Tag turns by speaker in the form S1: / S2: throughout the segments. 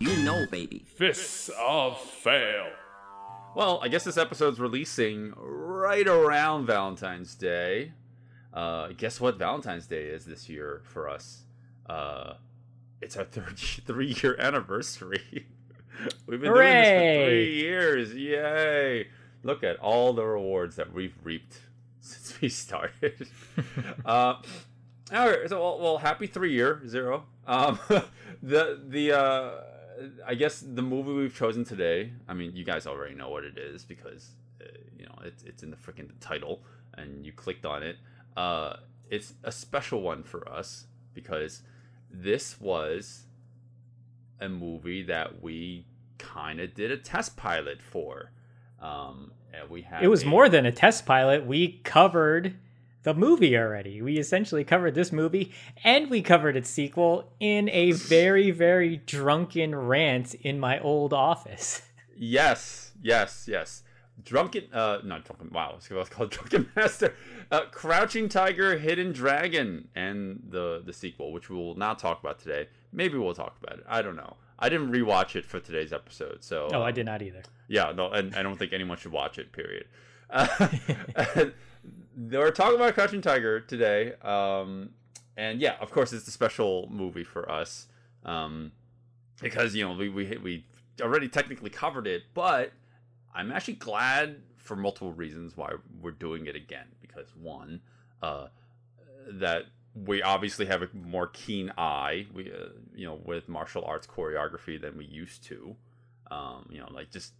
S1: You know, baby.
S2: Fists of Fail.
S3: Well, I guess this episode's releasing right around Valentine's Day. Uh, guess what Valentine's Day is this year for us? Uh, it's our third three year anniversary. We've been doing this for three years. Yay! Look at all the rewards that we've reaped since we started. uh, all right, so well, well, happy three year zero. Um, the the uh, I guess the movie we've chosen today. I mean, you guys already know what it is because uh, you know it's it's in the freaking title and you clicked on it. Uh, it's a special one for us because this was a movie that we kind of did a test pilot for. Um, and we had
S4: It was
S3: a-
S4: more than a test pilot. We covered the movie already. We essentially covered this movie and we covered its sequel in a very, very drunken rant in my old office.
S3: Yes, yes, yes. Drunken, uh, not drunken. Wow, it's called Drunken Master. Uh, Crouching Tiger, Hidden Dragon, and the the sequel, which we will not talk about today. Maybe we'll talk about it. I don't know. I didn't rewatch it for today's episode, so
S4: Oh, I did not either.
S3: yeah, no, and I don't think anyone should watch it. Period. Uh, we're talking about Crouching Tiger today, um, and yeah, of course, it's a special movie for us um, because you know we we we already technically covered it, but I'm actually glad for multiple reasons why we're doing it again. Because one, uh, that we obviously have a more keen eye, we uh, you know, with martial arts choreography than we used to. Um, you know, like just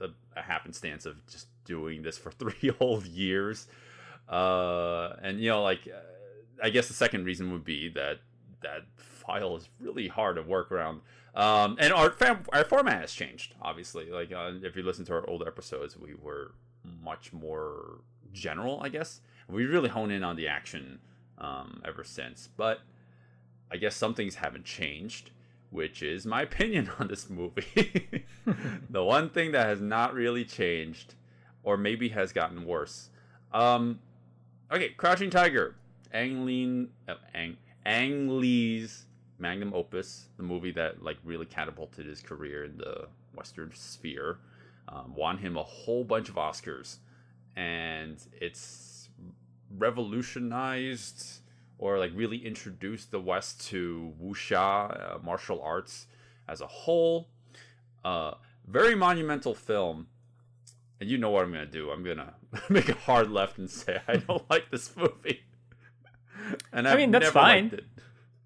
S3: a, a happenstance of just doing this for three whole years. Uh, and you know, like uh, I guess the second reason would be that that file is really hard to work around. Um, and our fam- our format has changed, obviously. Like uh, if you listen to our old episodes, we were much more general, I guess. We really hone in on the action um, ever since. But I guess some things haven't changed, which is my opinion on this movie. the one thing that has not really changed, or maybe has gotten worse. Um, okay, Crouching Tiger, Ang uh, Ang Ang Lee's magnum opus, the movie that like really catapulted his career in the Western sphere, um, won him a whole bunch of Oscars, and it's revolutionized or like really introduce the West to wuxia uh, martial arts as a whole. Uh, very monumental film. And you know what I'm gonna do? I'm gonna make a hard left and say I don't like this movie. and
S4: I
S3: I've
S4: mean, that's
S3: never
S4: fine.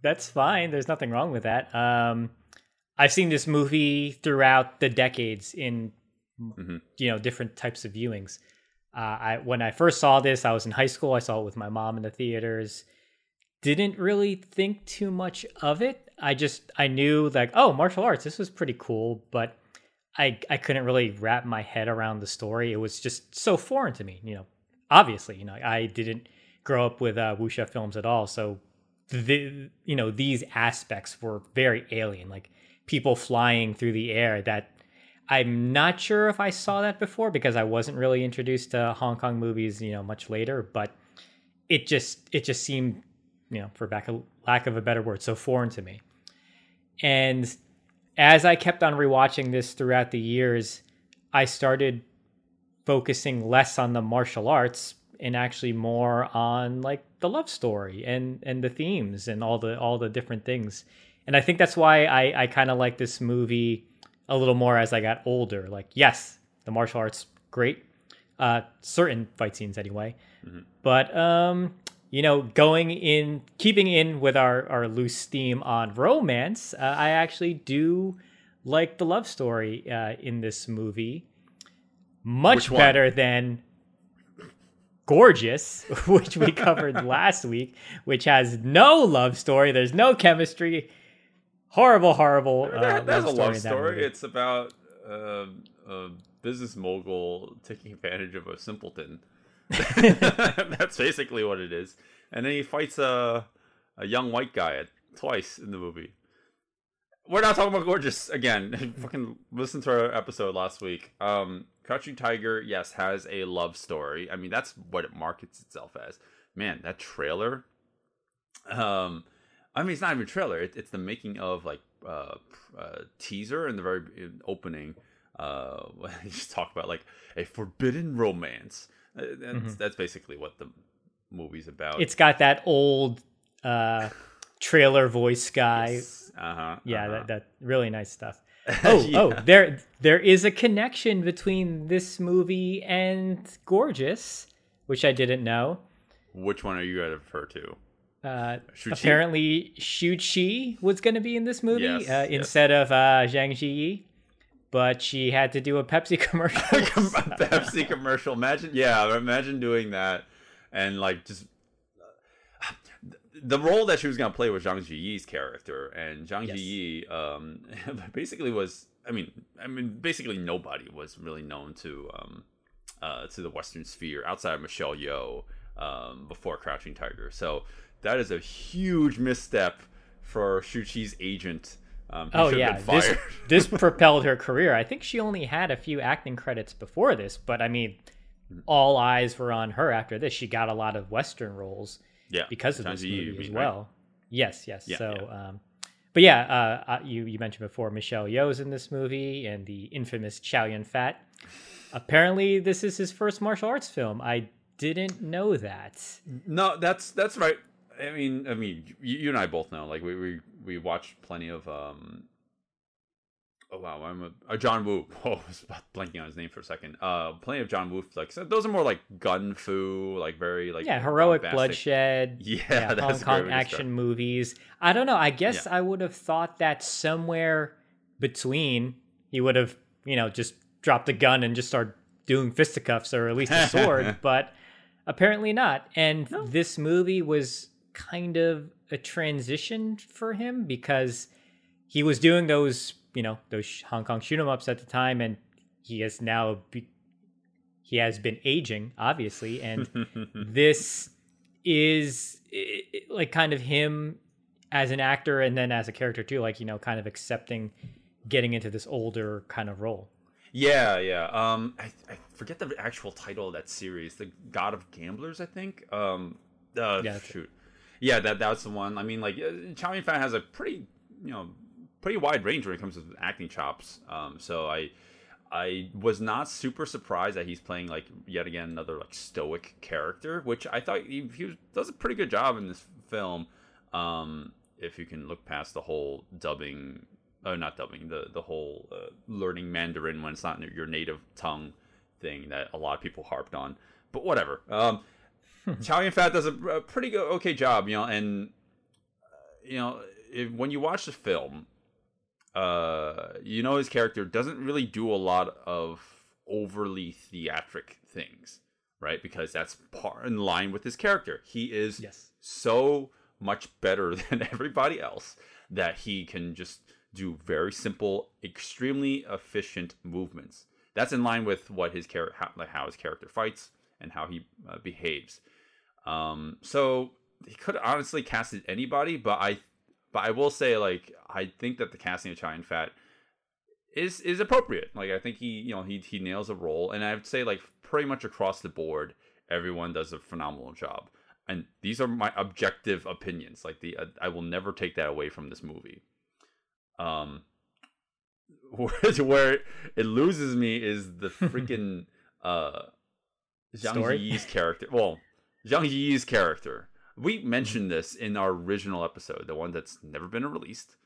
S4: That's fine. There's nothing wrong with that. Um, I've seen this movie throughout the decades in
S3: Mhm.
S4: you know different types of viewings. Uh, I when I first saw this, I was in high school. I saw it with my mom in the theaters. Didn't really think too much of it. I just I knew like oh martial arts. This was pretty cool, but I I couldn't really wrap my head around the story. It was just so foreign to me. You know, obviously, you know I didn't grow up with uh, wuxia films at all, so the you know these aspects were very alien like people flying through the air that i'm not sure if i saw that before because i wasn't really introduced to hong kong movies you know much later but it just it just seemed you know for back a, lack of a better word so foreign to me. And as i kept on rewatching this throughout the years i started focusing less on the martial arts and actually more on like the love story and and the themes and all the all the different things. And i think that's why i i kind of like this movie a little more as i got older. Like yes the martial arts great uh certain fight scenes anyway. But um you know going in keeping in with our our loose theme on romance uh, i actually do like the love story uh, in this movie much better than gorgeous which we covered last week which has no love story there's no chemistry horrible horrible uh,
S3: There- there's a love story. It's about a, a business mogul taking advantage of a simpleton. That's basically what it is. And then he fights a a young white guy twice in the movie. We're not talking about gorgeous again. Fucking listen to our episode last week. Um, Crouching Tiger, yes, has a love story. I mean, that's what it markets itself as. Man, that trailer. Um, I mean, it's not even a trailer. It, it's the making of like uh, uh teaser in the very opening. Uh, just talk about like a forbidden romance. Uh, That's,
S4: Mm-hmm.
S3: that's basically what the movie's about.
S4: It's got that old uh, trailer voice guy.
S3: uh huh.
S4: Yeah, that, that really nice stuff. Oh, oh, there there is a connection between this movie and Gorgeous, which I didn't know.
S3: Which one are you going to refer to?
S4: Uh, apparently, Shu Qi was going to be in this movie
S3: Yes,
S4: uh,
S3: yes.
S4: instead of uh, Zhang Ziyi, but she had to do a Pepsi commercial.
S3: a Pepsi commercial. Imagine, yeah, imagine doing that, and like just the role that she was gonna play was Zhang Ziyi's character, and Zhang
S4: Yes.
S3: Ziyi um, basically was. I mean, I mean, basically nobody was really known to um, uh, to the Western sphere outside of Michelle Yeoh um, before Crouching Tiger. So that is a huge misstep for Shu Qi's agent. Um,
S4: Oh yeah, this this propelled her career. I think she only had a few acting credits before this, but I mean, all eyes were on her after this. She got a lot of Western roles
S3: yeah,
S4: because of this movie as
S3: mean, right?
S4: well. Yes, yes.
S3: Yeah,
S4: so,
S3: yeah.
S4: Um, but yeah, uh, uh, you you mentioned before Michelle Yeoh's in this movie and the infamous Chow Yun Fat. Apparently, this is his first martial arts film. I didn't know that.
S3: No, that's that's right. I mean, I mean, you, you and I both know. Like we we we watched plenty of. um Oh wow, I'm a, uh, John Woo. Oh, I was about blanking on his name for a second. Uh, plenty of John Woo flicks. Those are more like gun fu, like very like
S4: Yeah, heroic
S3: bombastic.
S4: bloodshed.
S3: Yeah,
S4: Hong
S3: that's a
S4: Kong action movies. I don't know. I guess
S3: Yeah.
S4: I would have thought that somewhere between he would have, you know, just dropped the gun and just start doing fisticuffs or at least a sword, but apparently not. And this movie was kind of a transition for him because he was doing those, you know, those Hong Kong shoot 'em ups at the time, and he has now be- he has been aging, obviously, and this is i- i- like kind of him as an actor and then as a character too, like you know, kind of accepting getting into this older kind of role.
S3: Yeah, yeah. Um, I, I forget the actual title of that series, the God of Gamblers, I think. Um, uh,
S4: Yeah, that's it.
S3: Yeah, that that's the one. I mean, like uh, Chow Yun Fat has a pretty, you know, pretty wide range when it comes to acting chops. Um, so I, I was not super surprised that he's playing like yet again another like stoic character, which I thought he, he does a pretty good job in this film. Um, if you can look past the whole dubbing, oh, not dubbing, the the whole uh, learning Mandarin when it's not your native tongue thing that a lot of people harped on. But whatever. Um, Yun Fat does a, a pretty good, okay job, you know, and uh, you know if, when you watch the film, uh, you know his character doesn't really do a lot of overly theatric things, right? Because that's part in line with his character. He is
S4: Yes.
S3: so much better than everybody else that he can just do very simple, extremely efficient movements. That's in line with what his character, how, like how his character fights and how he uh, behaves. Um, so he could honestly casted anybody, but I, but I will say like I think that the casting of Chow Fat is is appropriate. Like I think he you know he he nails a role, and I'd say like pretty much across the board, everyone does a phenomenal job. And these are my objective opinions. Like the uh, I will never take that away from this movie. Um, where where it loses me is the freaking uh Zhang
S4: Story?
S3: Yi's character. Well, Zhang Yi's character. We mentioned this in our original episode, the one that's never been released.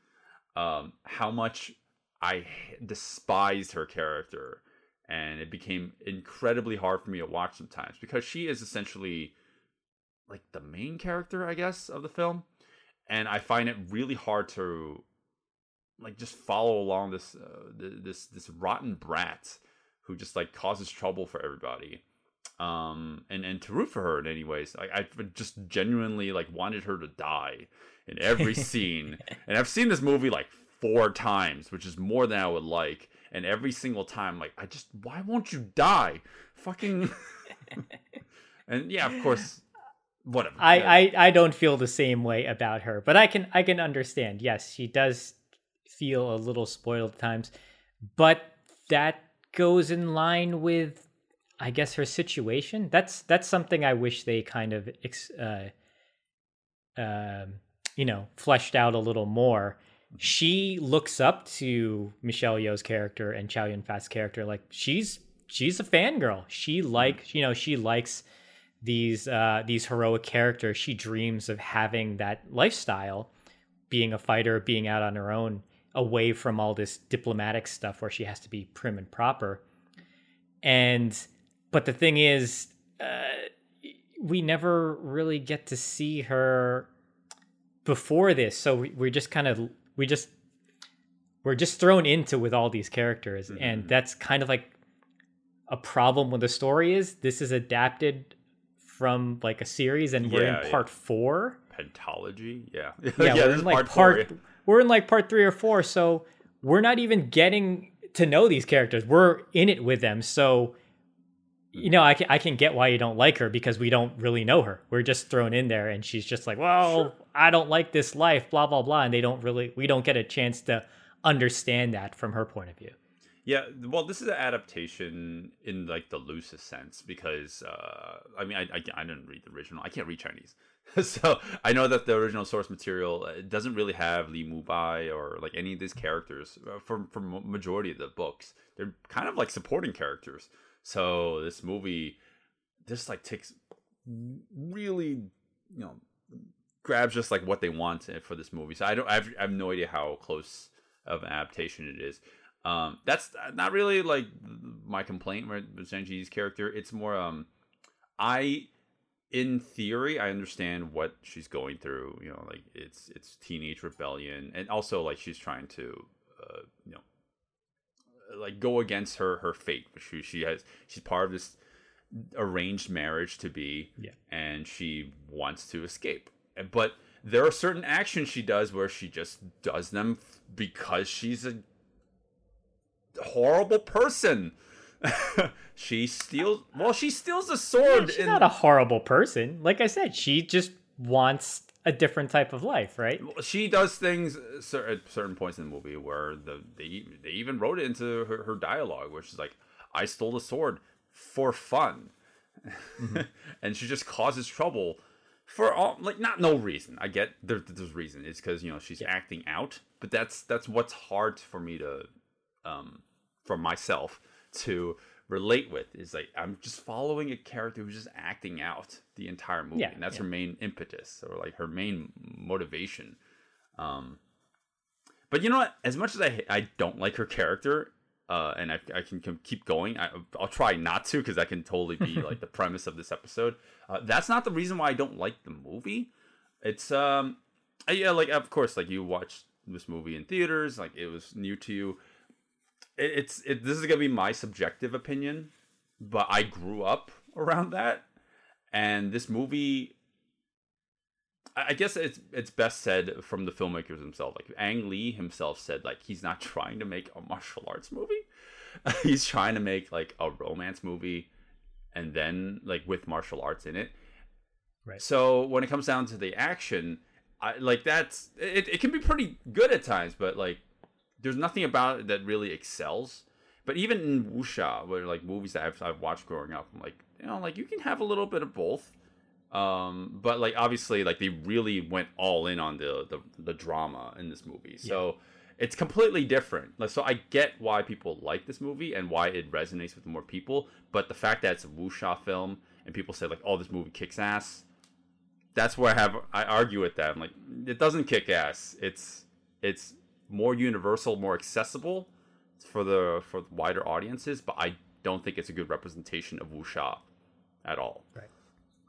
S3: Um, how much I despised her character, and it became incredibly hard for me to watch sometimes because she is essentially like the main character, I guess, of the film, and I find it really hard to like just follow along this uh, this this rotten brat who just like causes trouble for everybody um and and to root for her in any ways like i just genuinely like wanted her to die in every scene and i've seen this movie like four times which is more than i would like and every single time, like I just why won't you die, fucking. and yeah, of course, whatever.
S4: I. I I don't feel the same way about her, but I can I can understand. Yes, she does feel a little spoiled at times, but that goes in line with, I guess, her situation. That's that's something I wish they kind of, uh, um, you know, fleshed out a little more. She looks up to Michelle Yeoh's character and Chow Yun Fat's character. Like she's she's a fangirl. She like you know she likes these uh, these heroic characters. She dreams of having that lifestyle, being a fighter, being out on her own, away from all this diplomatic stuff where she has to be prim and proper. And but the thing is, uh, we never really get to see her before this, so we, we're just kind of we just we're just thrown into with all these characters, and that's kind of like a problem with the story is this is adapted from like a series and we're
S3: Yeah,
S4: in
S3: yeah.
S4: part four.
S3: Pentology. Yeah,
S4: yeah,
S3: this
S4: we're in like
S3: four,
S4: part,
S3: yeah.
S4: we're in like part three or four. So we're not even getting to know these characters. We're in it with them. So you know I can, I can get why you don't like her because we don't really know her we're just thrown in there and she's just like well i don't like this life blah blah blah and they don't really we don't get a chance to understand that from her point of view
S3: Yeah, well, this is an adaptation in like the loosest sense because uh, I mean, I, I I didn't read the original. I can't read Chinese, so I know that the original source material uh, doesn't really have Li Mubai or like any of these characters uh, from from majority of the books. They're kind of like supporting characters. So this movie just like takes really, you know, grabs just like what they want for this movie. So I don't, I have, I have no idea how close of an adaptation it is. Um, that's not really like my complaint with Zhang Ji's character. It's more, um, I, in theory, I understand what she's going through. You know, like it's it's teenage rebellion, and also like she's trying to, uh, you know, like go against her her fate. She she has she's part of this arranged marriage to be,
S4: Yeah.
S3: and she wants to escape. But there are certain actions she does where she just does them because she's a horrible person. she steals. Well, she steals a sword.
S4: she's
S3: in,
S4: not a horrible person like i said she just wants a different type of life right?
S3: She does things uh, at certain points in the movie where the they, they even wrote it into her, her dialogue where she's like i stole the sword for fun. And she just causes trouble for all like not no reason. I get there, there's reason. It's because you know she's acting out but that's that's what's hard for me to um for myself to relate with is like i'm just following a character who's just acting out the entire movie
S4: Yeah,
S3: and that's
S4: yeah.
S3: her main impetus or like her main motivation. Um but you know what? As much as i i don't like her character uh and i, I can, can keep going I, i'll try not to because that can totally be like the premise of this episode. Uh, that's not the reason why i don't like the movie. It's um yeah like of course like you watched this movie in theaters like it was new to you it, it's it, this is gonna be my subjective opinion but i grew up around that and this movie I I guess it's it's best said from the filmmakers themselves. Like Ang Lee himself said, like he's not trying to make a martial arts movie. he's trying to make like a romance movie, and then like with martial arts in it.
S4: Right.
S3: So when it comes down to the action, I like that's it. It can be pretty good at times, but like there's nothing about it that really excels. But even in wuxia, where like movies that I've, I've watched growing up, I'm like, you know, like you can have a little bit of both. Um, but like obviously, like they really went all in on the the, the drama in this movie, so it's completely different. Like, so I get why people like this movie and why it resonates with more people. But the fact that it's a wuxia film and people say like, "Oh, this movie kicks ass," that's where I have I argue with that. I'm like, it doesn't kick ass. It's it's more universal, more accessible for the for the wider audiences, but I don't think it's a good representation of wuxia at all.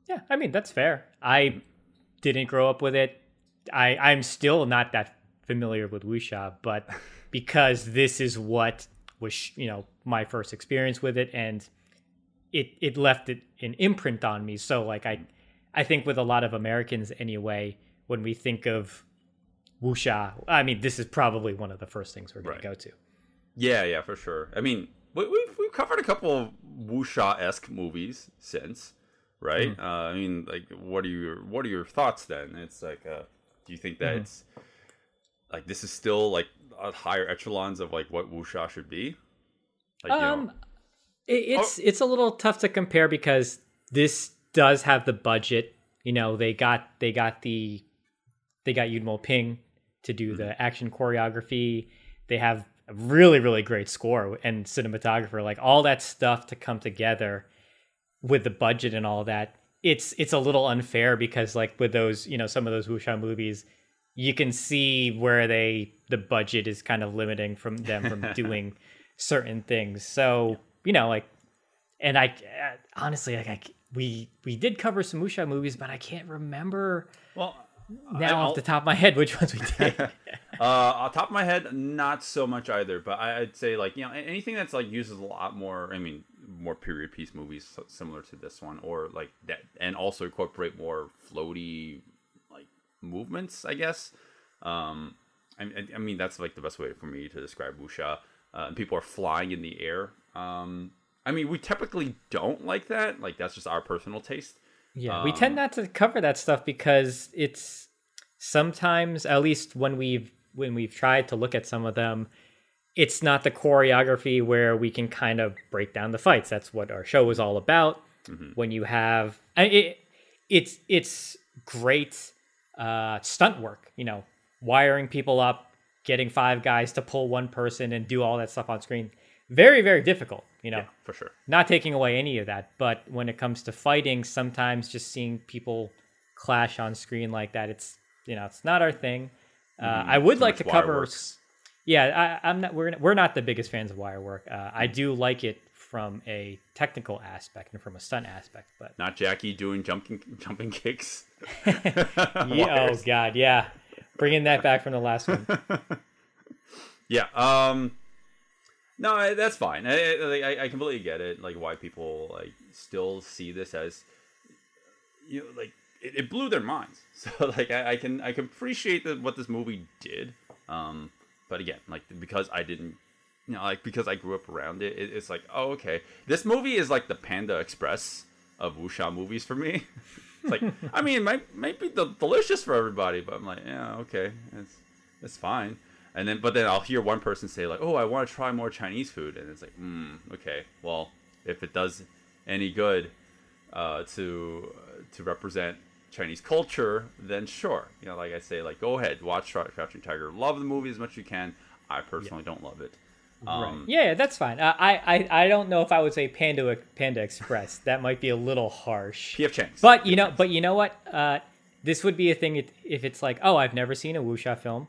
S4: Yeah, I mean that's fair. I mm-hmm. didn't grow up with it. I I'm still not that familiar with wuxia, but because this is what was you know my first experience with it, and it it left it an imprint on me. So like I I think with a lot of Americans anyway, when we think of wuxia, I mean this is probably one of the first things we're going
S3: Right.
S4: to go to.
S3: Yeah, yeah, for sure. I mean, we, we've we've covered a couple of wuxia esque movies since, right?
S4: Mm-hmm.
S3: Uh, I mean, like, what are your what are your thoughts then? It's like, uh, do you think that
S4: Mm-hmm.
S3: it's like this is still like a higher echelons of like what wuxia should be? Like, you
S4: Um,
S3: know,
S4: it, it's it's a little tough to compare because this does have the budget. You know, they got they got the they got Yuen Woo-ping to do
S3: Mm-hmm.
S4: the action choreography. They have a really really great score and cinematographer. Like all that stuff to come together with the budget and all that. It's it's a little unfair because like with those you know some of those wuxia movies, you can see where they the budget is kind of limiting from them from doing certain things. So you know, like, and I uh, honestly, like, I, we we did cover some wuxia movies, but I can't remember
S3: well,
S4: now
S3: I'll-
S4: off the top of my head which ones we did.
S3: uh, on top of my head, not so much either. But I, I'd say like you know anything that's like uses a lot more. I mean, more period piece movies so- similar to this one, or like that, and also incorporate more floaty like movements. I guess. Um, I, I- I mean that's like the best way for me to describe wuxia. Uh, and people are flying in the air. Um, I mean, we typically don't like that. Like that's just our personal taste.
S4: Yeah, we tend not to cover that stuff because it's sometimes, at least when we've when we've tried to look at some of them, it's not the choreography where we can kind of break down the fights. That's what our show is all about. When you have, it, it's it's great uh, stunt work. You know, wiring people up, getting five guys to pull one person and do all that stuff on screen. Very very difficult. You know
S3: Yeah, for sure.
S4: not taking away any of that but when it comes to fighting sometimes just seeing people clash on screen like that it's you know it's not our thing uh, i would like to cover yeah I, i'm not we're, we're not the biggest fans of wire work uh, i do like it from a technical aspect and from a stunt aspect but
S3: Not Jackie doing jumping jumping kicks.
S4: yeah, oh god yeah bringing that back from the last one
S3: Yeah. Um. No, that's fine. I, I I- completely get it. Like why people like still see this as you know like it, it blew their minds. So like I, I can I can appreciate what this movie did. Um. But again, like because I didn't. You know, like because I grew up around it, it, it's like, oh, okay. This movie is like the Panda Express of wuxia movies for me. it's like, I mean, it might might be the, delicious for everybody, but I'm like, yeah, okay, it's it's fine. And then, but then I'll hear one person say like, "Oh, I want to try more Chinese food," and it's like, hmm, okay. Well, if it does any good uh, to to represent Chinese culture, then sure. You know, like I say, like go ahead, watch Crouching Tiger, love the movie as much as you can. I personally don't love it. Um,
S4: yeah that's fine uh, I, I i don't know if i would say panda panda express that might be a little harsh
S3: P.F. Chang's.
S4: But you know, but you know what? Uh, this would be a thing if, if it's like, oh, I've never seen a wuxia film.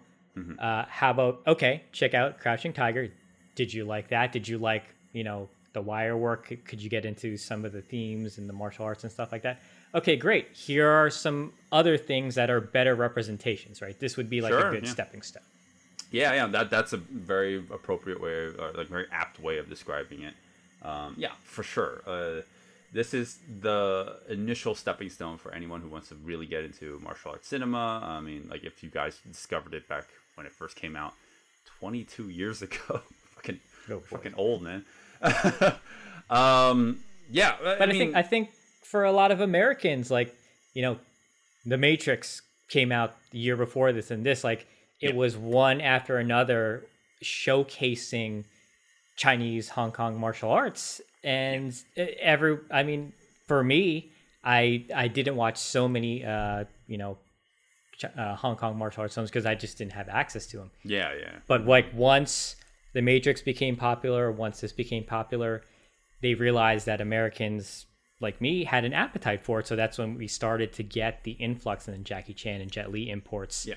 S4: Uh, how about okay, check out Crouching Tiger. Did you like that? Did you like you know the wire work? Could- Could you get into some of the themes and the martial arts and stuff like that? Okay, great. Here are some other things that are better representations, right? This would be like
S3: Sure,
S4: a good
S3: yeah.
S4: stepping stone.
S3: Yeah, yeah, that that's a very appropriate way, of, or like very apt way of describing it. Um, yeah, for sure. Uh, this is the initial stepping stone for anyone who wants to really get into martial arts cinema. I mean, like if you guys discovered it back when it first came out, 22 years ago, fucking,
S4: Oh,
S3: fucking old man. um, yeah,
S4: But I,
S3: mean,
S4: think I think for a lot of Americans, like you know, The Matrix came out the year before this, and this like it was one after another showcasing Chinese Hong Kong martial arts, and every I mean, for me, I I didn't watch so many uh you know. Uh, Hong Kong martial arts films because I just didn't have access to them.
S3: yeah, yeah.
S4: But like once the Matrix became popular, once this became popular, they realized that Americans like me had an appetite for it. So that's when we started to get the influx and then Jackie Chan and Jet Li imports.
S3: Yeah.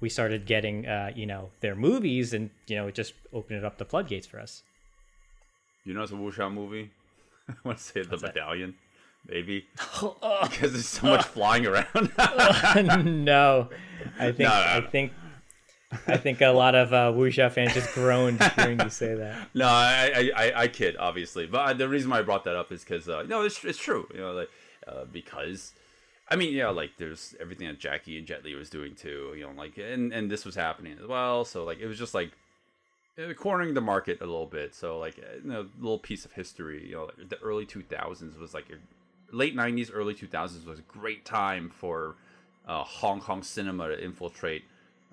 S4: We started getting uh, you know, their movies and you know, it just opened up the floodgates for us.
S3: You know, it's a wuxia movie. I want to say the
S4: that?
S3: medallion, maybe, because there's so much flying around.
S4: no. I think
S3: No, no,
S4: I think I think a lot of uh, wuxia fans just groaned hearing you say that.
S3: No, I, I, I, I kid, obviously, but I, the reason why I brought that up is because uh, no, it's it's true. You know, like uh, because I mean, yeah, like there's everything that Jackie and Jet Li was doing too. You know, like and and this was happening as well. So like it was just like uh, cornering the market a little bit. So like uh, you know, a little piece of history. You know, like the early two thousands was like a, late nineties, early two thousands was a great time for uh, Hong Kong cinema to infiltrate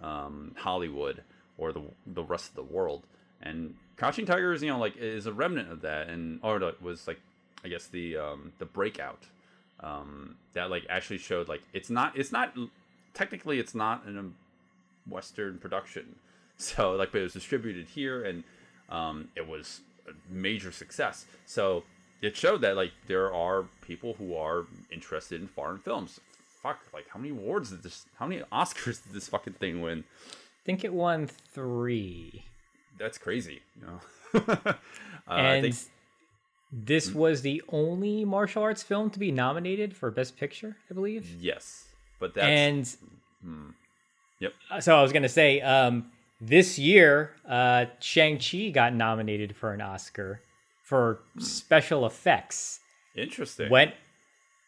S3: um, Hollywood or the the rest of the world. And Crouching Tiger is you know like is a remnant of that, and or the, was like I guess the um, the breakout um, that like actually showed like it's not it's not technically it's not an um, Western production, so like but it was distributed here and um, it was a major success. So it showed that like there are people who are interested in foreign films. Fuck, like how many awards did this? How many Oscars did this fucking thing win?
S4: I think it won three.
S3: That's crazy. You know? uh,
S4: and
S3: think
S4: this was the only martial arts film to be nominated for Best Picture, I believe.
S3: yes, but that's
S4: and
S3: yep.
S4: uh, so I was gonna say, um, this year, uh, Shang Chi got nominated for an Oscar for special effects.
S3: Interesting.
S4: When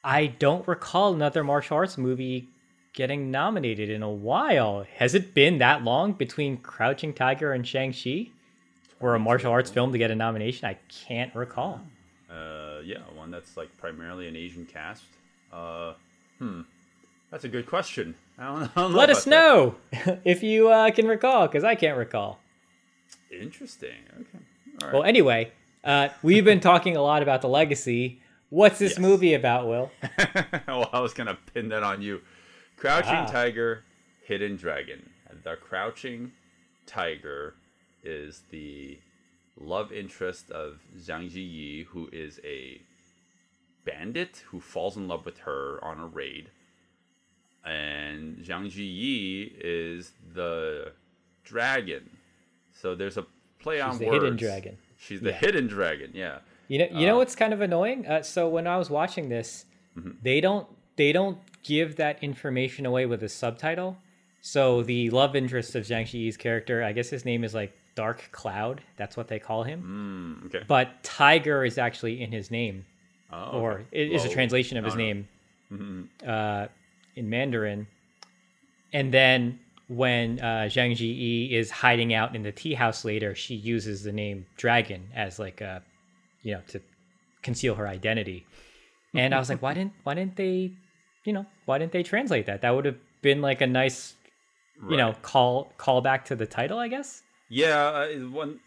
S4: I don't recall another martial arts movie getting nominated in a while. Has it been that long between Crouching Tiger and Shang Chi for a martial arts film to get a nomination? I can't recall.
S3: Uh, yeah, one that's like primarily an Asian cast. Uh, hmm, that's a good question. I don't, I don't know
S4: Let us know if you uh, can recall, because I can't recall.
S3: Interesting. Okay. All right.
S4: Well, anyway, uh, we've been talking a lot about the legacy. What's this
S3: Yes.
S4: movie about, Will?
S3: well, I was gonna pin that on you. Crouching
S4: Ah.
S3: Tiger, Hidden Dragon. The Crouching Tiger is the love interest of Zhang Ziyi, who is a bandit who falls in love with her on a raid. And Zhang Ziyi is the dragon. So there's a play on
S4: the
S3: words.
S4: hidden dragon.
S3: She's the
S4: Yeah.
S3: hidden dragon, yeah.
S4: You know, you know
S3: Uh,
S4: what's kind of annoying? Uh, so when I was watching this,
S3: Mm-hmm.
S4: they don't they don't give that information away with a subtitle. So the love interest of Zhang Ziyi's character, I guess his name is like Dark Cloud. That's what they call him.
S3: Mm, okay.
S4: But Tiger is actually in his name,
S3: Oh,
S4: or
S3: okay.
S4: it is a translation of his name
S3: Mhm.
S4: uh, in Mandarin. And then when uh, Zhang Ziyi is hiding out in the tea house later, she uses the name Dragon as like a, you know, to conceal her identity. And I was like, why didn't why didn't they, you know, why didn't they translate that? That would have been like a nice, you know, call call back to the title, I guess.
S3: Yeah, uh, one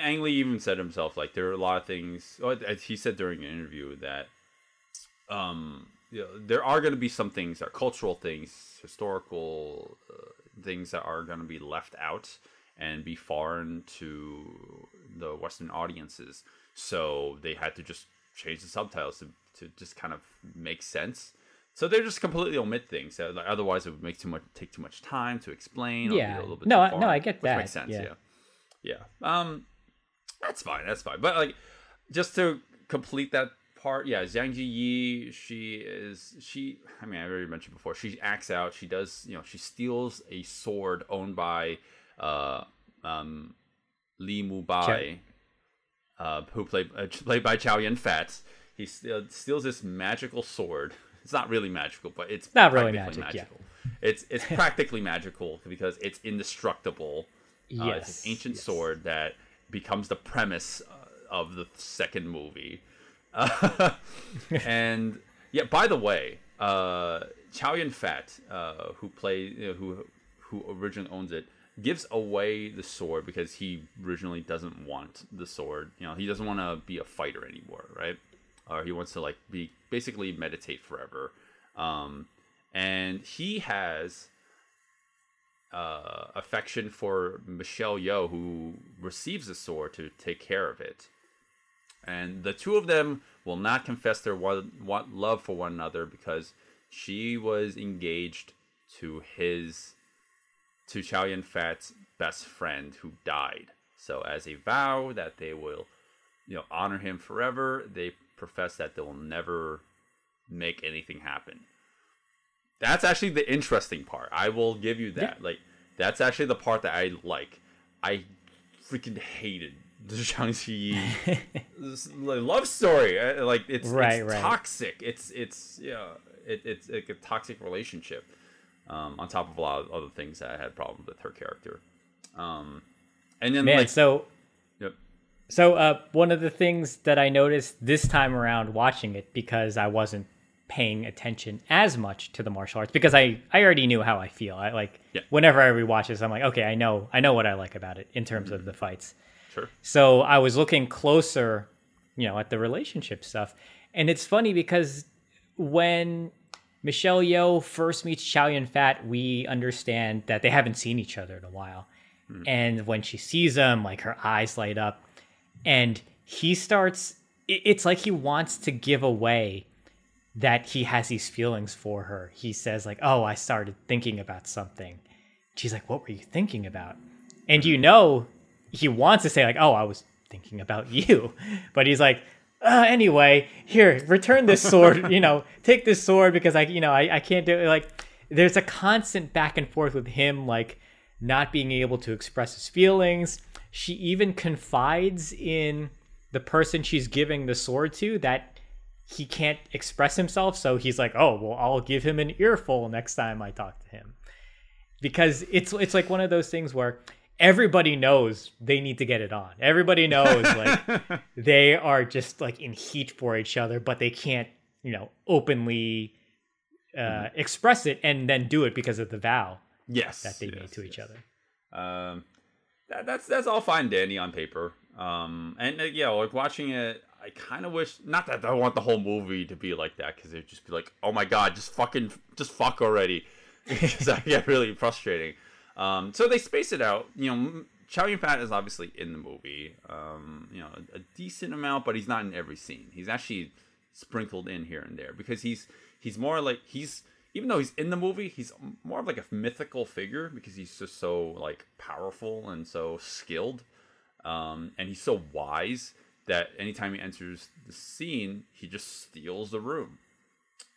S3: Ang Lee even said himself like there are a lot of things. oh, uh, He said during an interview that um, you know, there are going to be some things that are cultural things, historical uh, things that are going to be left out and be foreign to the Western audiences. So they had to just change the subtitles to, to just kind of make sense. So they just completely omit things. like, otherwise, it would make too much take too much time to explain.
S4: Yeah.
S3: a little bit
S4: No, I- no, I get that,
S3: Makes sense.
S4: yeah.
S3: Yeah. yeah, Um, that's fine. That's fine. But like, just to complete that part, yeah, Zhang Yi, she is she. I mean, I already mentioned before. She acts out. She does. You know, she steals a sword owned by uh um Li Mu Bai, uh, who played uh, played by Chow Yun Fat. He steal, steals this magical sword. It's not really magical, but it's
S4: Not really magic, yeah.
S3: magical. It's it's practically magical because it's indestructible. Uh, it's
S4: Yes,
S3: an ancient
S4: yes.
S3: sword that becomes the premise uh, of the second movie. Uh, and yeah, by the way, uh, Chow Yun Fat, uh, who play you know, who who originally owns it, gives away the sword because he originally doesn't want the sword. You know, he doesn't want to be a fighter anymore, right? Or he wants to like be basically meditate forever. Um, and he has uh, affection for Michelle Yeoh, who receives the sword to take care of it. And the two of them will not confess their one, one love for one another because she was engaged to his to Chow Yun Fat's best friend who died. So as a vow that they will, you know, honor him forever, they profess that they will never make anything happen. That's actually the interesting part. I will give you that. Like that's actually the part that I like. I freaking hated the Zhang like, love story. Uh, Like it's,
S4: Right,
S3: it's
S4: right.
S3: toxic. It's it's yeah, it, it's like a toxic relationship. Um, on top of a lot of other things that I had problems with her character. Um, And then
S4: Man,
S3: like
S4: so
S3: yep.
S4: So, uh, one of the things that I noticed this time around watching it because I wasn't paying attention as much to the martial arts because I, I already knew how I feel. I like
S3: Yeah.
S4: whenever I rewatch this, I'm like, okay, I know I know what I like about it in terms of the fights.
S3: Sure.
S4: So I was looking closer, you know, at the relationship stuff, and it's funny because when Michelle Yeoh first meets Chow Yun Fat, we understand that they haven't seen each other in a while. Hmm. And when she sees him, like her eyes light up, and he starts. It's like he wants to give away that he has these feelings for her. He says like, "Oh, I started thinking about something." She's like, "What were you thinking about?" And you hmm. know, he wants to say like, "Oh, I was thinking about you," but he's like, uh, "Anyway, here, return this sword. you know, take this sword because I, you know, I, I can't do it." Like, there's a constant back and forth with him, like not being able to express his feelings. She even confides in the person she's giving the sword to that he can't express himself. So he's like, "Oh, well, I'll give him an earful next time I talk to him." Because it's it's like one of those things where everybody knows they need to get it on. Everybody knows like they are just like in heat for each other, but they can't, you know, openly uh, express it and then do it because of the vow
S3: Yes.
S4: that they
S3: yes,
S4: made to each other.
S3: Um, that, that's that's all fine, dandy on paper. Um, and uh, yeah, like watching it, I kind of wish not that I want the whole movie to be like that because it'd just be like, oh my god, just fucking, just fuck already, because I get really frustrating. Um, so they space it out. You know, Chow Yun Fat is obviously in the movie. Um, you know, a, a decent amount, but he's not in every scene. He's actually sprinkled in here and there because he's he's more like he's even though he's in the movie, he's more of like a mythical figure because he's just so like powerful and so skilled, um, and he's so wise that anytime he enters the scene, he just steals the room.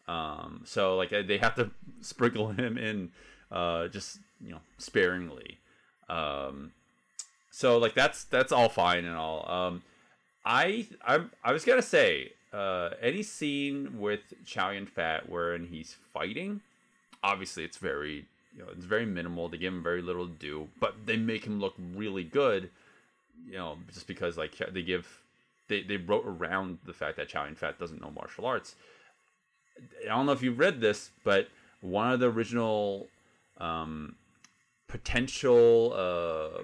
S3: Um, so like they have to sprinkle him in, uh, just you know sparingly. Um, so like that's that's all fine and all. Um, I I I was gonna say uh, any scene with Chow Yun Fat wherein he's fighting, obviously it's very you know it's very minimal. They give him very little to do, but they make him look really good. You know, just because like they give they they wrote around the fact that Chow Yun Fat doesn't know martial arts. I don't know if you've read this, but one of the original um, potential uh, uh,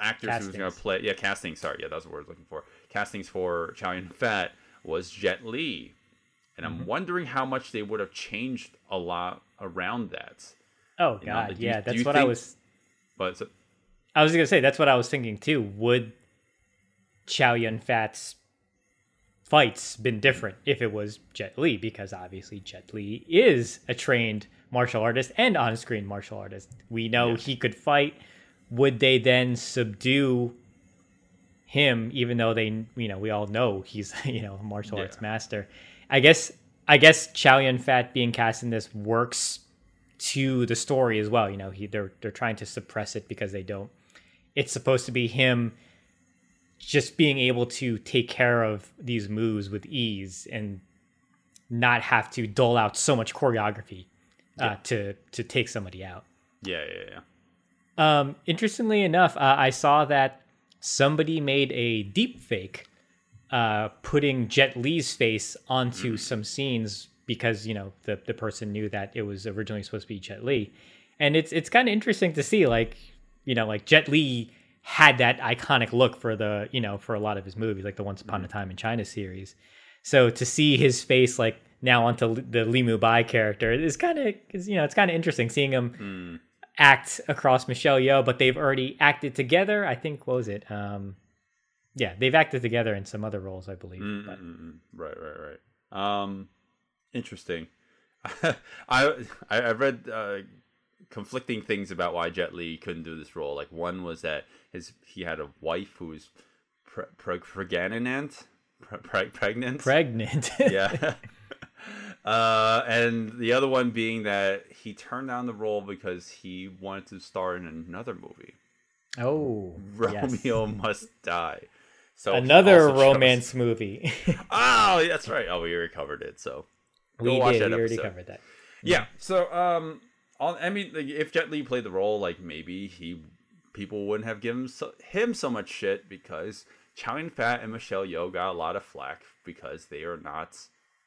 S3: actors who was going to play, yeah, casting. Sorry, yeah, that's the word I was looking for. Castings for Chow Yun Fat was Jet Li, and I'm wondering how much they would have changed a lot around that.
S4: Oh
S3: You know,
S4: god,
S3: you-
S4: yeah, that's what I was
S3: But so,
S4: I was gonna say that's what I was thinking too. Would Chow Yun Fat's fights been different if it was Jet Li? Because obviously Jet Li is a trained martial artist and on-screen martial artist. We know
S3: Yeah.
S4: he could fight. Would they then subdue him, even though they, you know, we all know he's, you know, a martial
S3: Yeah.
S4: arts master? I guess, I guess Chow Yun Fat being cast in this works to the story as well. You know, he they're they're trying to suppress it because they don't. It's supposed to be him just being able to take care of these moves with ease and not have to dole out so much choreography uh, to to take somebody out.
S3: yeah, yeah, yeah.
S4: Um, interestingly enough, uh, I saw that somebody made a deep fake uh, putting Jet Li's face onto some scenes because you know the the person knew that it was originally supposed to be Jet Li, and it's it's kind of interesting to see like you know like Jet Li had that iconic look for the you know for a lot of his movies like the Once Upon a Time in China series, so to see his face like now onto the Li Mu Bai character is kind of you know it's kind of interesting seeing him act across Michelle Yeoh, but they've already acted together. I think what was it? Um, yeah, they've acted together in some other roles, I believe.
S3: Mm-mm-mm. Right, right, right. Um, interesting. I I I read uh, conflicting things about why Jet Li couldn't do this role. Like one was that his he had a wife who was pre- pre- pregnant, pre- pre- pregnant.
S4: pregnant.
S3: yeah. Uh, and the other one being that he turned down the role because he wanted to star in another movie,
S4: oh, yes.
S3: Romeo Must Die. So
S4: Another
S3: also chose-
S4: romance movie.
S3: Oh, that's right. Oh, we already covered it. So
S4: we did.
S3: that
S4: We already
S3: episode.
S4: covered that.
S3: yeah. So um, on, I mean, like, if Jet Li played the role, like maybe he people wouldn't have given so, him so much shit because Chow Yun Fat and Michelle Yeoh got a lot of flack because they are not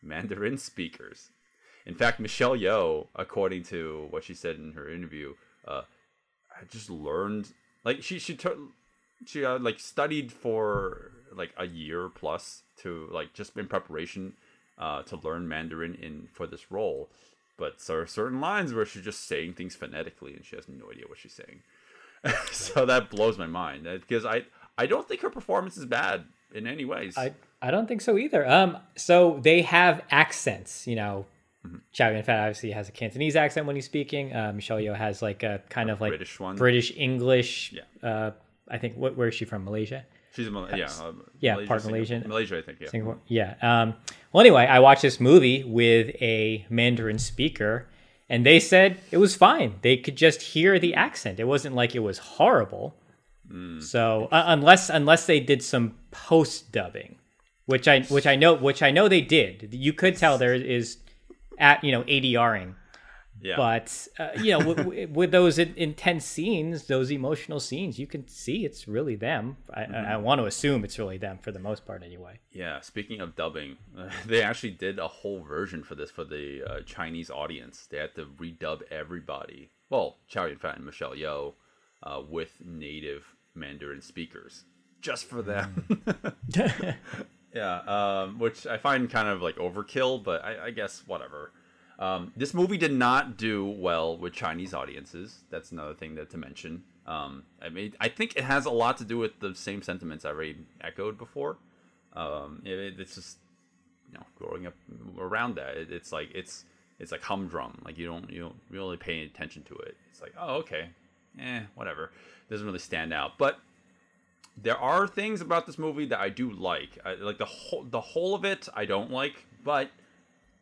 S3: Mandarin speakers. In fact, Michelle Yeoh, according to what she said in her interview, uh, just learned like she she took she uh, like studied for like a year plus to like just in preparation uh, to learn Mandarin in for this role. But there are certain lines where she's just saying things phonetically and she has no idea what she's saying. so that blows my mind because I I don't think her performance is bad in any ways.
S4: I I don't think so either. Um, so they have accents, you know.
S3: Mm-hmm.
S4: Chow Yun Fat obviously has a Cantonese accent when he's speaking. Uh, Michelle Yeoh has like a kind of like
S3: British one.
S4: British English.
S3: Yeah.
S4: Uh, I think what where is she from? Malaysia.
S3: She's a Mal- yeah uh,
S4: Yeah,
S3: Malaysia,
S4: part
S3: Singapore-
S4: Malaysian.
S3: Malaysia, I think. Yeah.
S4: Singapore. Yeah. Um, well, anyway, I watched this movie with a Mandarin speaker, and they said it was fine. They could just hear the accent. It wasn't like it was horrible. So uh, unless unless they did some post dubbing, which I which I know which I know they did, you could tell there is at you know ADRing.
S3: Yeah.
S4: But uh, you know, with, with those in- intense scenes, those emotional scenes, you can see it's really them. I, I, I want to assume it's really them for the most part, anyway.
S3: Yeah, speaking of dubbing, they actually did a whole version for this for the uh, Chinese audience. They had to redub everybody. Well, Chow Yun Fat and Michelle Yeoh uh, with native Mandarin speakers just for them. yeah, um, which I find kind of like overkill, but I, I guess whatever. Um, this movie did not do well with Chinese audiences. That's another thing that to mention. Um, I mean, I think it has a lot to do with the same sentiments I already echoed before. Um, it, it's just you know growing up around that. It, it's like it's it's like humdrum. Like you don't you don't really pay attention to it. It's like oh okay, eh whatever. Doesn't really stand out. But there are things about this movie that I do like. I, like the whole the whole of it I don't like, but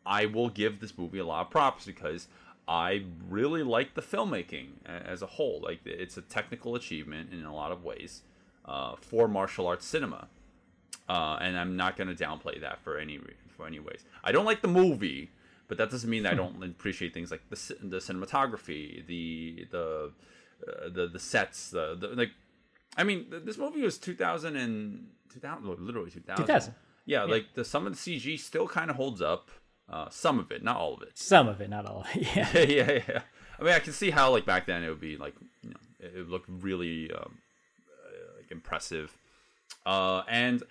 S3: I will give this movie a lot of props because I really like the filmmaking as a whole. Like it's a technical achievement in a lot of ways uh, for martial arts cinema, uh, and I'm not going to downplay that for any for any ways. I don't like the movie, but that doesn't mean I don't appreciate things like the the cinematography, the the uh, the the sets, the, the like. I mean, th- this movie was 2000 and 2000, literally 2000.
S4: 2000.
S3: Yeah, like the some of the CG still kind of holds up. Uh, some of it, not all of it.
S4: Some of it, not all. of it. Yeah.
S3: yeah, yeah. I mean, I can see how like back then it would be like you know it, it looked really um, uh, like impressive, uh, and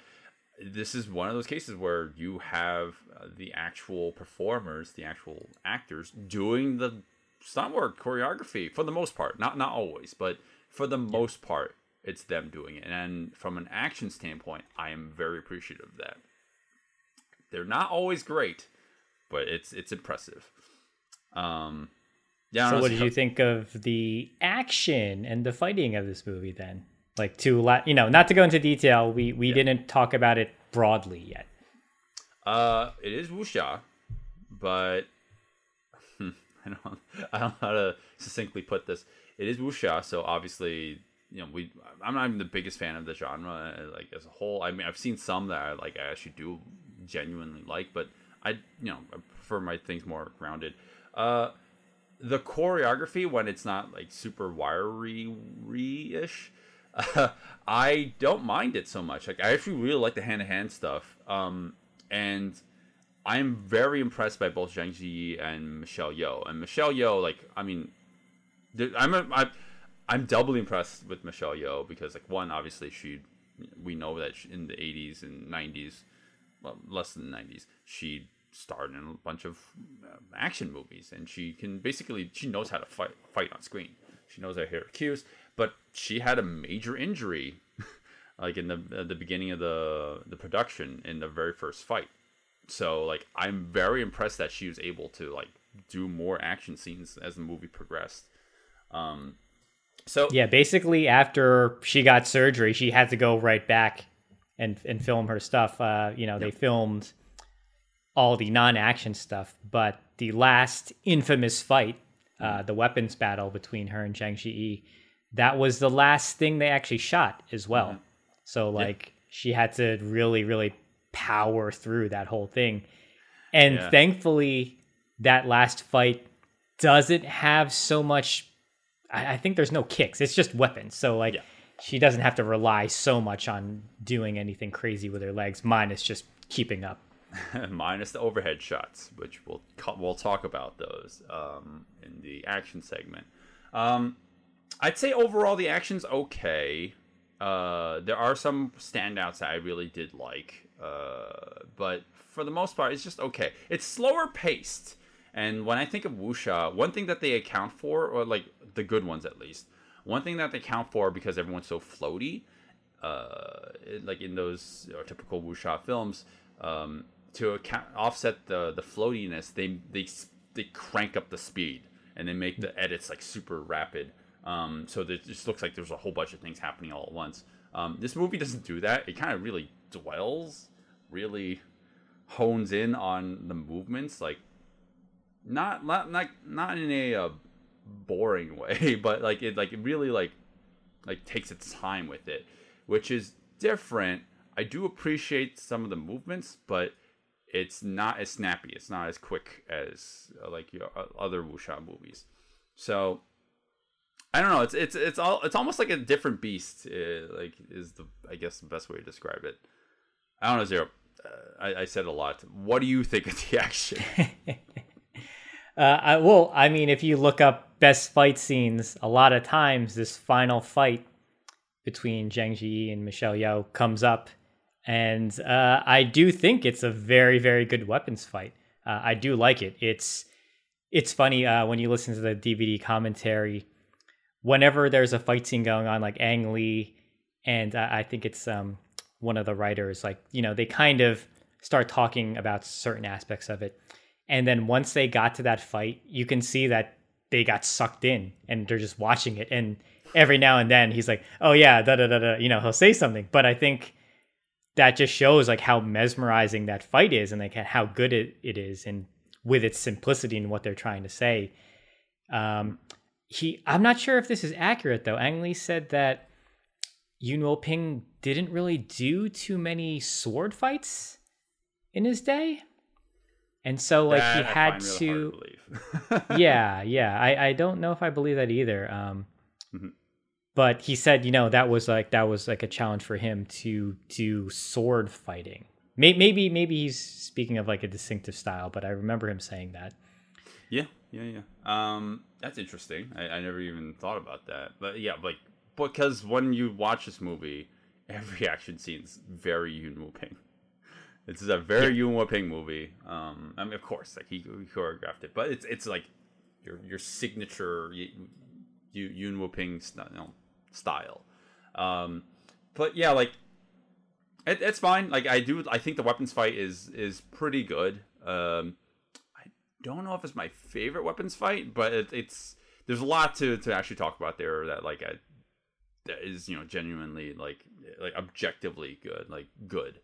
S3: this is one of those cases where you have uh, the actual performers, the actual actors doing the stunt work, choreography for the most part. Not not always, but for the most part, it's them doing it. And from an action standpoint, I am very appreciative of that. They're not always great, but it's it's impressive. Um, yeah.
S4: So, what did you think of the action and the fighting of this movie? Then, like to la- you know, not to go into detail, we we didn't talk about it broadly yet.
S3: Uh, it is wuxia, but I don't I don't know how to succinctly put this. It is wuxia, so obviously you know we I'm not even the biggest fan of the genre uh, like as a whole. I mean I've seen some that I like I actually do genuinely like, but I you know I prefer my things more grounded. Uh, the choreography when it's not like super wiry ish. Uh, I don't mind it so much. Like I actually really like the hand to hand stuff. Um, and I'm very impressed by both Zhang Ziyi and Michelle Yeoh. And Michelle Yeoh, like I mean, I'm a, I, I'm doubly impressed with Michelle Yeoh because like one, obviously she, we know that she, in the 80s and 90s, well, less than the 90s, she starred in a bunch of uh, action movies, and she can basically she knows how to fight fight on screen. She knows how to hit her cues, but she had a major injury, like in the the beginning of the the production in the very first fight. So like I'm very impressed that she was able to like do more action scenes as the movie progressed. Um, so
S4: Yeah, basically after she got surgery, she had to go right back and and film her stuff. Uh, you know, they filmed all the non-action stuff, but the last infamous fight, uh, the weapons battle between her and Zhang Ziyi, that was the last thing they actually shot as well. So like she had to really, really power through that whole thing. And
S3: Yeah.
S4: thankfully, that last fight doesn't have so much I, I think there's no kicks. It's just weapons. So like
S3: Yeah.
S4: she doesn't have to rely so much on doing anything crazy with her legs. Minus just keeping up.
S3: minus the overhead shots, which we'll we'll talk about those um, in the action segment. Um, I'd say overall the action's okay. Uh, there are some standouts that I really did like, uh, but for the most part, it's just okay. It's slower paced, and when I think of wuxia, one thing that they account for, or like the good ones at least, one thing that they count for because everyone's so floaty, uh, like in those uh, typical wuxia films, um, to account, offset the the floatiness, they they they crank up the speed and they make the edits like super rapid. Um, so it just looks like there's a whole bunch of things happening all at once. Um, this movie doesn't do that. It kind of really dwells, really hones in on the movements, like not not not not in a uh, boring way, but like it like it really like like takes its time with it, which is different. I do appreciate some of the movements, but it's not as snappy. It's not as quick as uh, like your uh, other wuxia movies. So I don't know. It's it's it's all it's almost like a different beast. Uh, like is the I guess the best way to describe it. I don't know zero. Uh, I, I said a lot. What do you think of the action?
S4: Uh, I, well, I mean, if you look up best fight scenes, a lot of times this final fight between Zhang Ziyi and Michelle Yeoh comes up, and uh, I do think it's a very, very good weapons fight. Uh, I do like it. It's it's funny uh, when you listen to the DVD commentary. Whenever there's a fight scene going on, like Ang Lee, and uh, I think it's um, one of the writers, like you know, they kind of start talking about certain aspects of it. And then once they got to that fight, you can see that they got sucked in and they're just watching it. And every now and then he's like, oh, yeah, da da da da, you know, he'll say something. But I think that just shows like how mesmerizing that fight is and like how good it, it is and with its simplicity and what they're trying to say. Um, he, I'm not sure if this is accurate though. Ang Lee said that Yuen Woo-ping didn't really do too many sword fights in his day. And so like he
S3: That I
S4: had to
S3: to
S4: yeah, yeah. I, I don't know if I believe that either. Um,
S3: Mhm.
S4: but he said, you know, that was like that was like a challenge for him to do sword fighting. Maybe maybe he's speaking of like a distinctive style, but I remember him saying that.
S3: Yeah, yeah, yeah. Um, that's interesting. I, I never even thought about that. But yeah, like because when you watch this movie, every action scene's very Yuen Woo-ping. This is a very Yuen Woo-ping movie. Um, I mean, of course, like he, he choreographed it, but it's it's like your your signature y- y- Yuen Woo-ping st- you know, style. Um, but yeah, like it, it's fine. Like I do, I think the weapons fight is is pretty good. Um, I don't know if it's my favorite weapons fight, but it, it's there's a lot to to actually talk about there that like I, that is you know genuinely like like objectively good, like good.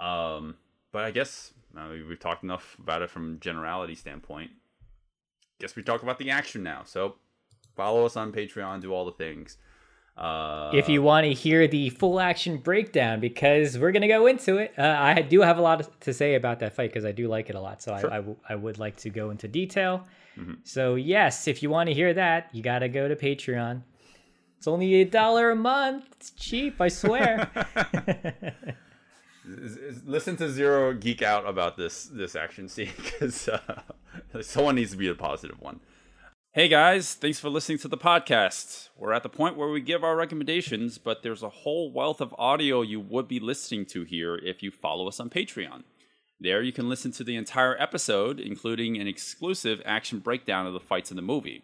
S3: Um, but I guess we- we've talked enough about it from generality standpoint. Guess we talk about the action now. So follow us on Patreon, do all the things. Uh,
S4: if you want to hear the full action breakdown, because we're gonna go into it, uh, I do have a lot to say about that fight because I do like it a lot. So I, I, w- I would like to go into detail. So yes, if you want to hear that, you gotta go to Patreon. It's only a dollar a month. It's cheap, I swear.
S3: listen to Zero geek out about this this action scene because uh, someone needs to be the positive one. Hey guys, thanks for listening to the podcast. We're at the point where we give our recommendations, but there's a whole wealth of audio you would be listening to here if you follow us on Patreon. There you can listen to the entire episode, including an exclusive action breakdown of the fights in the movie.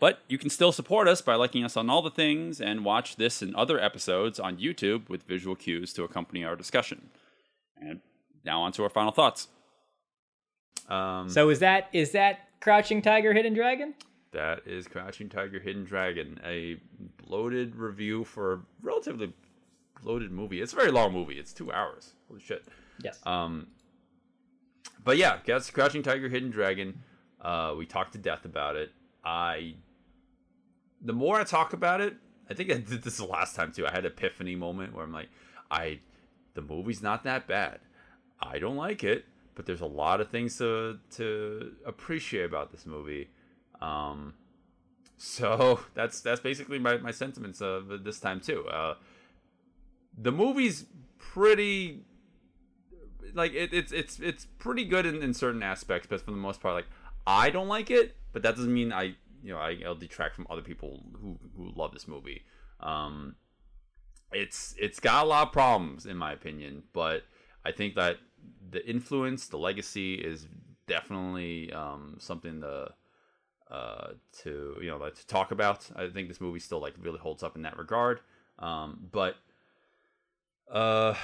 S3: But you can still support us by liking us on all the things and watch this and other episodes on YouTube with visual cues to accompany our discussion. And now on to our final thoughts. Um,
S4: so is that is that Crouching Tiger, Hidden Dragon?
S3: that is Crouching Tiger, Hidden Dragon, a bloated review for a relatively bloated movie. It's a very long movie. It's two hours. Holy shit.
S4: Yes.
S3: Um, but yeah, that's Crouching Tiger, Hidden Dragon. Uh, we talked to death about it. I, the more I talk about it, I think I did this the last time too. I had an epiphany moment where I'm like, I, the movie's not that bad. I don't like it, but there's a lot of things to to appreciate about this movie. Um, So that's that's basically my, my sentiments of this time too. Uh, the movie's pretty like it, it's it's it's pretty good in, in certain aspects, but for the most part, like I don't like it, but that doesn't mean I you know I, I'll detract from other people who who love this movie. Um, it's it's got a lot of problems in my opinion, but I think that the influence, the legacy is definitely um, something to uh, to you know like, to talk about. I think this movie still like really holds up in that regard. Um, but uh,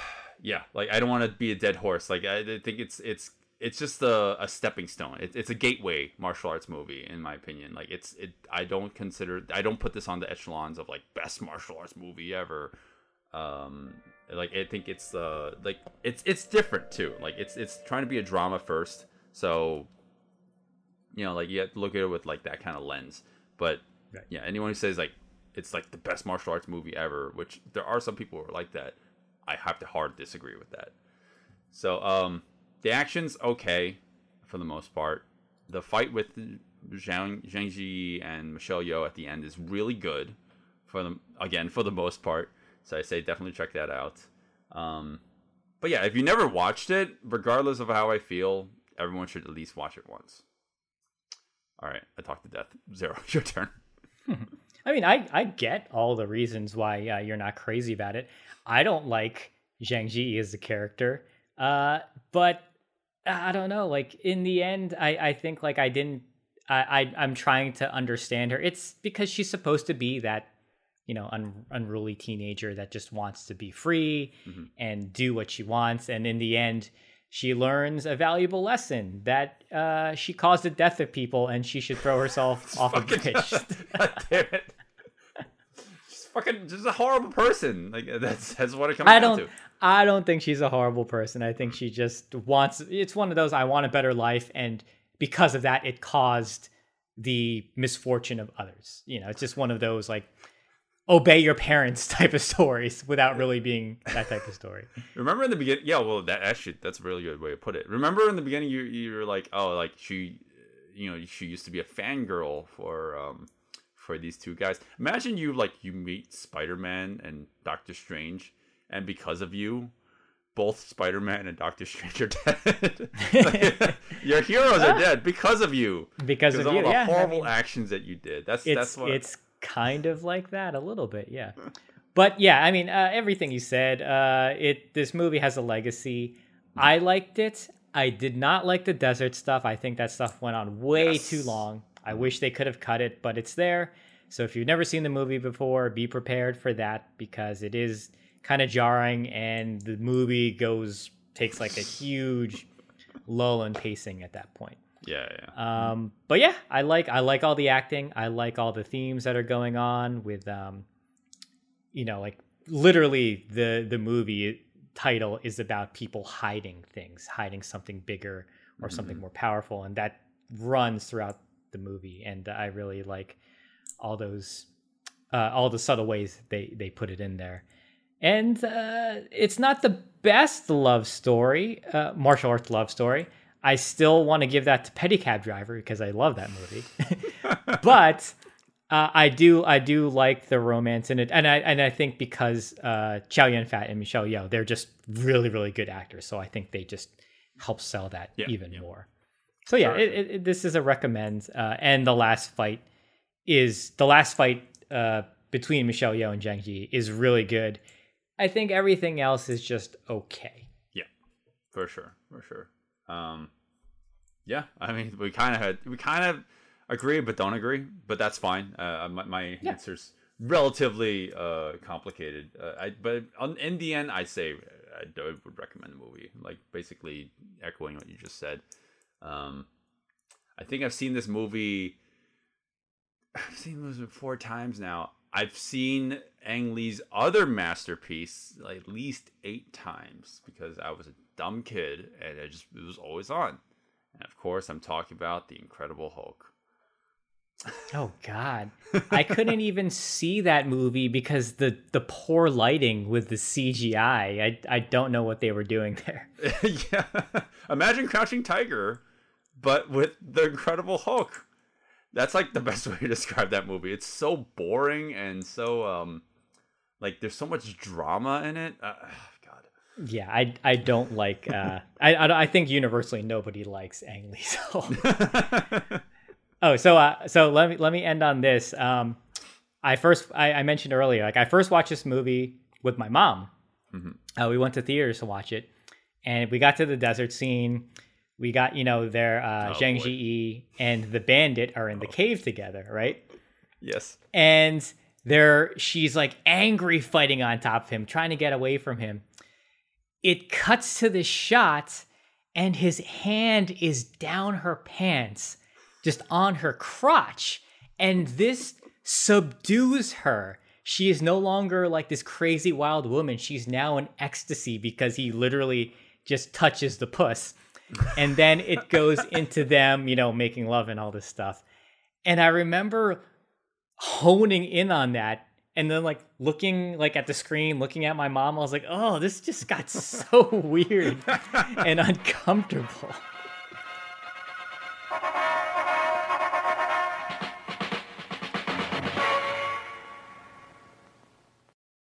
S3: yeah, like I don't want to be a dead horse. Like I think it's it's it's just a, a stepping stone. It, it's a gateway martial arts movie, in my opinion. Like it's it. I don't consider. I don't put this on the echelons of like best martial arts movie ever. Um, like I think it's uh like it's it's different too. Like it's it's trying to be a drama first. So you know, like you have to look at it with like that kind of lens. But right. yeah, anyone who says like it's like the best martial arts movie ever, which there are some people who are like that, I have to hard disagree with that. So um the action's okay for the most part. The fight with Zhang Zhang Ziyi and Michelle Yeoh at the end is really good for them again for the most part. So I say definitely check that out. Um, but yeah, if you never watched it, regardless of how I feel, everyone should at least watch it once. All right, I talked to death. Zero, your turn.
S4: I mean, I I get all the reasons why uh, you're not crazy about it. I don't like Zhang Ziyi as a character, uh, but I don't know. Like in the end, I I think like I didn't. I, I I'm trying to understand her. It's because she's supposed to be that you know un- unruly teenager that just wants to be free mm-hmm. and do what she wants and in the end she learns a valuable lesson that uh, she caused the death of people and she should throw herself off a bridge. God damn it.
S3: Fucking just a horrible person. Like that's that's what it comes
S4: I
S3: down
S4: don't, to. I don't think she's a horrible person. I think she just wants it's one of those I want a better life and because of that it caused the misfortune of others. You know, it's just one of those like obey your parents type of stories without really being that type of story.
S3: Remember in the beginning? Yeah, well, that actually that's a really good way to put it. Remember in the beginning, you you were like, oh, like she, you know, she used to be a fangirl for um for these two guys. Imagine you like you meet Spider Man and Doctor Strange, and because of you. Both Spider Man and Doctor Strange are dead. your heroes are dead because of you.
S4: Because of
S3: all
S4: you,
S3: the
S4: yeah,
S3: horrible
S4: I mean,
S3: actions that you did. That's
S4: it's
S3: that's what
S4: it's kind of like that a little bit, yeah. But yeah, I mean, uh, everything you said. Uh, it this movie has a legacy. I liked it. I did not like the desert stuff. I think that stuff went on way yes. too long. I wish they could have cut it, but it's there. So if you've never seen the movie before, be prepared for that because it is kind of jarring and the movie goes takes like a huge lull in pacing at that point.
S3: Yeah, yeah.
S4: Um, but yeah, I like I like all the acting. I like all the themes that are going on with um, you know, like literally the the movie title is about people hiding things, hiding something bigger or mm-hmm. something more powerful, and that runs throughout the movie. And I really like all those uh, all the subtle ways they they put it in there. And uh, it's not the best love story, uh, martial arts love story. I still want to give that to Pedicab Driver because I love that movie. but uh, I do I do like the romance in it, and I and I think because uh, Chow Yun Fat and Michelle Yeoh, they're just really really good actors, so I think they just help sell that yeah, even yeah. more. So yeah, sure. it, it, this is a recommend, uh, and the last fight is the last fight uh, between Michelle Yeoh and Zhang Ziyi is really good. I think everything else is just okay.
S3: Yeah, for sure, for sure. Um, yeah, I mean, we kind of had we kind of agree but don't agree, but that's fine. Uh, my, my yeah. answer's relatively uh, complicated. Uh, I but on, in the end, I'd say I would recommend the movie. Like basically echoing what you just said. Um, I think I've seen this movie. I've seen this movie four times now. I've seen Ang Lee's other masterpiece like at least eight times because I was a dumb kid and it just it was always on. And of course, I'm talking about the Incredible Hulk.
S4: Oh God, I couldn't even see that movie because the the poor lighting with the CGI. I I don't know what they were doing there.
S3: yeah, imagine Crouching Tiger, but with the Incredible Hulk. That's like the best way to describe that movie. It's so boring and so um, like there's so much drama in it. Uh, God.
S4: Yeah, I I don't like. Uh, I, I I think universally nobody likes Ang Lee So. oh, so uh, so let me let me end on this. Um, I first I, I mentioned earlier, like I first watched this movie with my mom. Uh, we went to theaters to watch it, and we got to the desert scene. We got you know their uh,
S3: Oh,
S4: Zhang. Ji and the bandit are in the cave together, right?
S3: Yes.
S4: and there she's like angry fighting on top of him trying to get away from him it cuts to this shot and his hand is down her pants just on her crotch and this subdues her she is no longer like this crazy wild woman she's now in ecstasy because he literally just touches the puss and then it goes into them you know making love and all this stuff. And i remember honing in on that and then like looking like at the screen looking at my mom i was like oh this just got so weird and uncomfortable